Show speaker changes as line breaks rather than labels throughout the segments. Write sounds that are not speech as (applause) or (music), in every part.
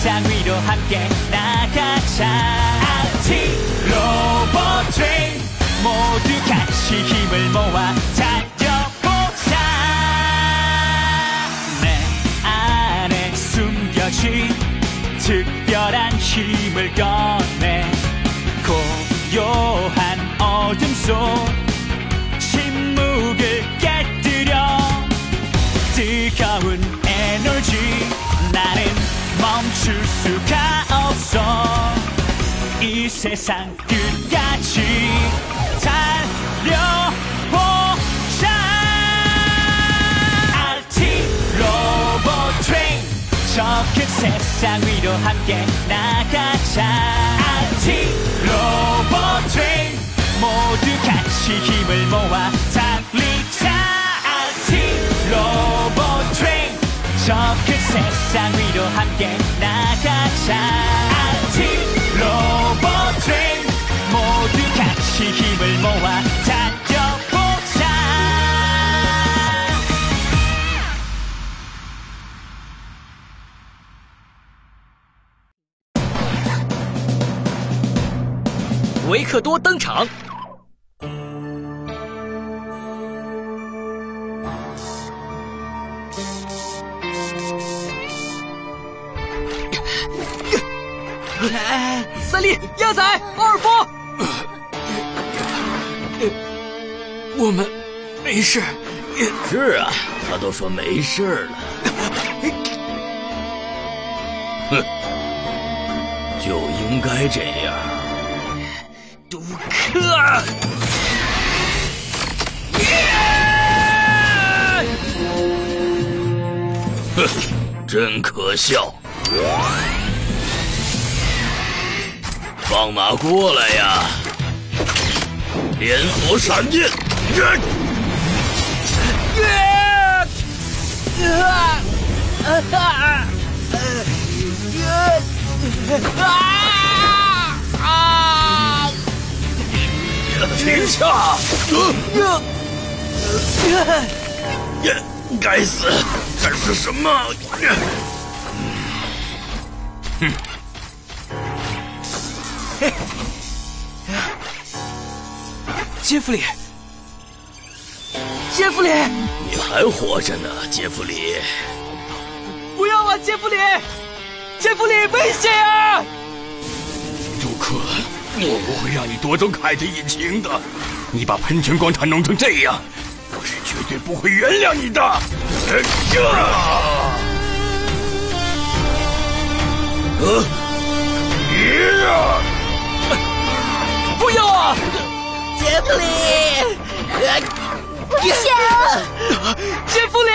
세상 위로 함께 나가자. RT 로봇 트레인 모두 같이 힘을 모아 세상 끝까지 달려보자. RT 로봇 트레인. 저큰 세상 위로 함께 나가자. RT 로봇 트레인. 모두 같이 힘을 모아 달리자. RT 로봇 트레인. 저큰 세상 위로 함께 나가자
维克多登场。(laughs) 三笠，亚仔，奥尔夫，我们没事。
是啊，他都说没事了。哼，就应该这样。
杜克，
哼，真可笑！放马过来呀！连锁闪电，人停下！该死，这是什么？
杰弗里，杰弗里，
你还活着呢，杰弗里！
不要啊，杰弗里，杰弗里，危险啊！
杜克，我不会让你夺走凯的引擎的。你把喷泉广场弄成这样，我是绝对不会原谅你的。呃
呃，
不要啊！
杰弗里，危险！
杰弗里，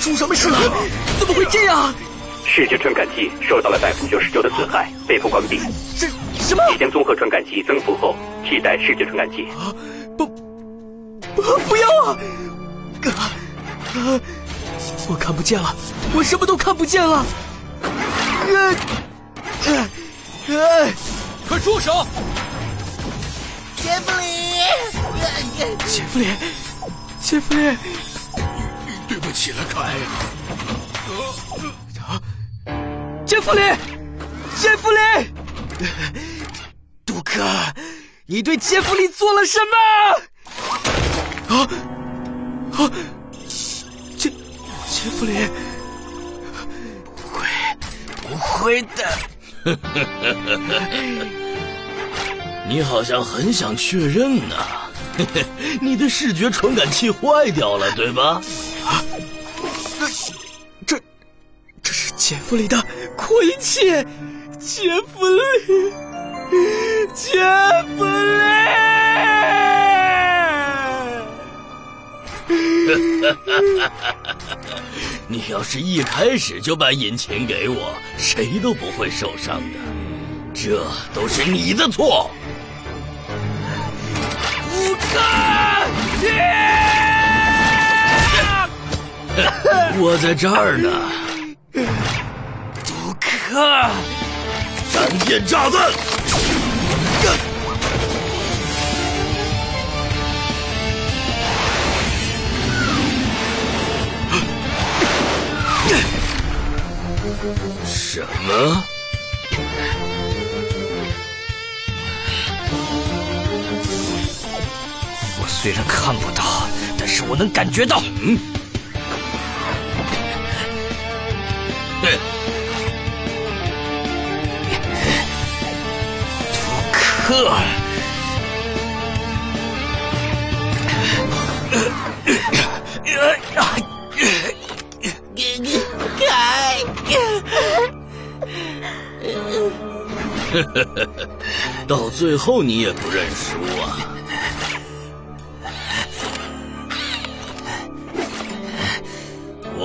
出什么事了？怎么会这样？
视觉传感器受到了百分之九十九的损害，被迫关闭。
什什么？
即将综合传感器增幅后，替代视觉传感器。
不，不，不要啊！啊！我看不见了，我什么都看不见了。呃，呃，呃，
快住手！
杰弗里，
杰弗里，杰弗里，
对不起了，凯。
杰弗里，杰弗里，杜克，你对杰弗里做了什么？啊啊！杰杰弗里，不会，不会的。
你好像很想确认呢。(laughs) 你的视觉传感器坏掉了，对吧？
啊，这，这，这是杰弗里的扩音器，杰弗里，杰弗里。(laughs)
你要是一开始就把引擎给我，谁都不会受伤的。这都是你的错。
杜克，
我在这儿呢。
杜克，
闪电炸弹。什么？
虽然看不到，但是我能感觉到。
嗯，图，
克，
凯，
到最后你也不认输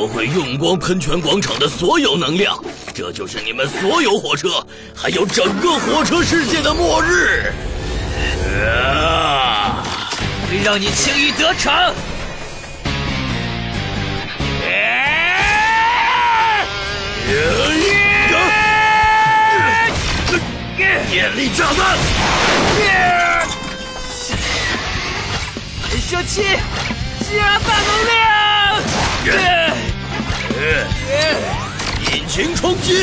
我会用光喷泉广场的所有能量，这就是你们所有火车，还有整个火车世界的末日！啊！
会让你轻易得逞。
电力炸弹！
喷射器，加大能量！
引擎冲击！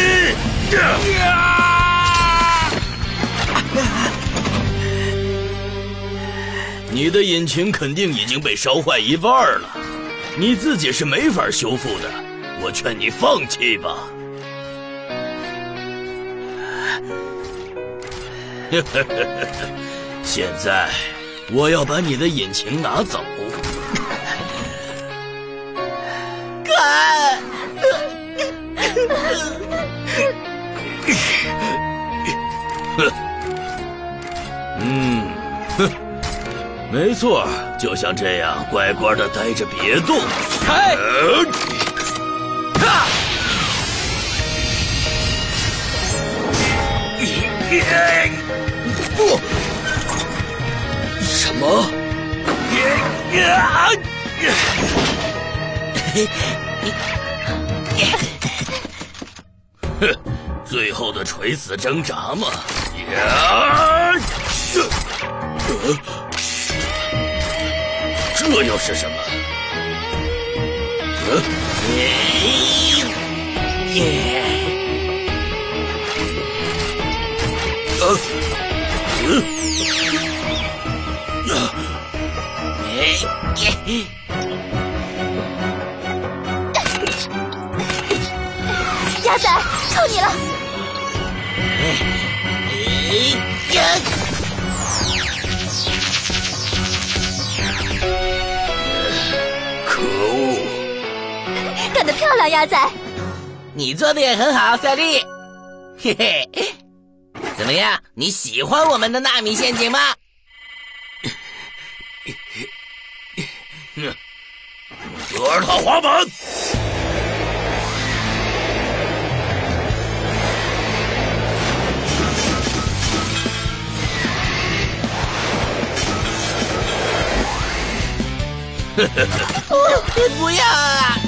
你的引擎肯定已经被烧坏一半了，你自己是没法修复的。我劝你放弃吧。(laughs) 现在，我要把你的引擎拿走。
凯，
嗯，哼，没错，就像这样，乖乖的待着，别动。
开！
呃
哈！
不，什么？哼，(laughs) (laughs) 最后的垂死挣扎嘛。呀！呃，这又是什么？呃，呃，
鸭仔，靠你了！
可恶！
干得漂亮，鸭仔！
你做的也很好，赛丽。嘿嘿，怎么样？你喜欢我们的纳米陷阱吗？
德尔塔滑板。
不要啊！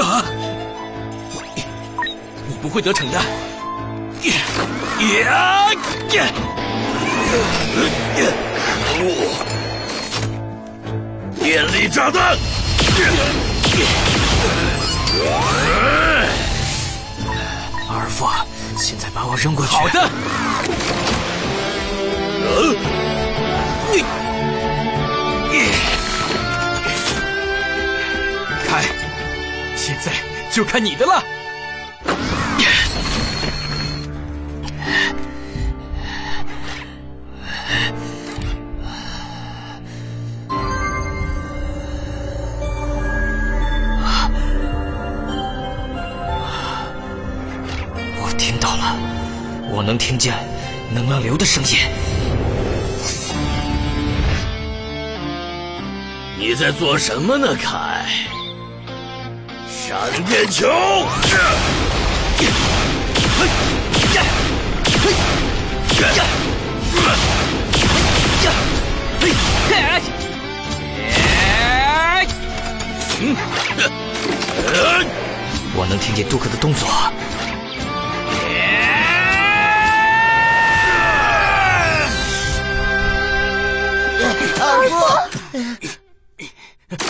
啊！你不会得逞的。呀！
可恶！电力炸弹！
阿尔法，现在把我扔过去。好的。你开，现在就看你的了。听见能量流的声音。
你在做什么呢，凯？闪电球！
我能听见杜克的动作。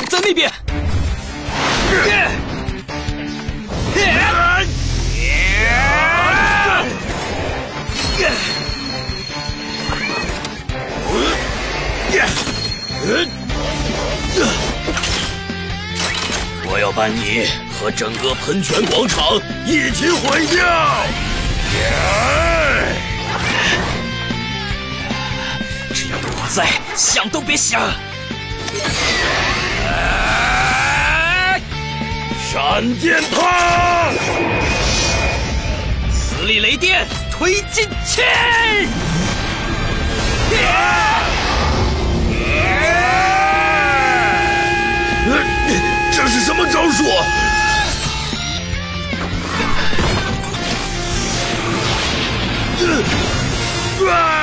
在那边。
我要把你和整个喷泉广场一起毁掉！
只要有我在，想都别想。
闪电炮！
磁力雷电推进器！
这是什么招数？啊！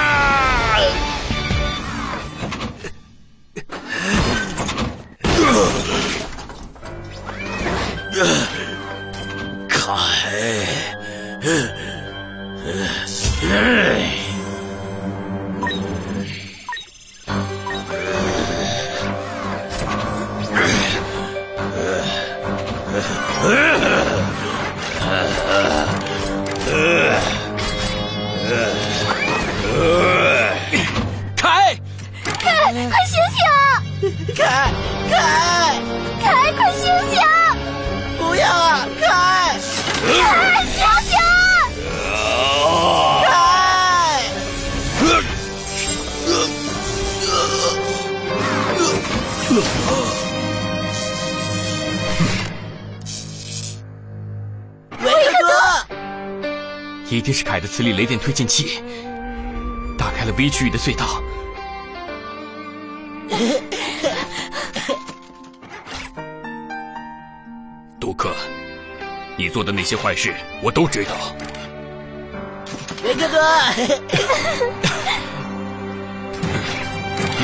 维克多，
一定是凯的磁力雷电推进器打开了 V 区域的隧道。
杜克，你做的那些坏事我都知道。
维克多，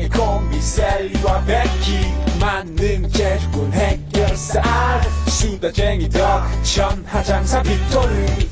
환상의 콤비 셀리와 베키 만능 재주군 해결사 수다쟁이 덕 천하장사 빅토르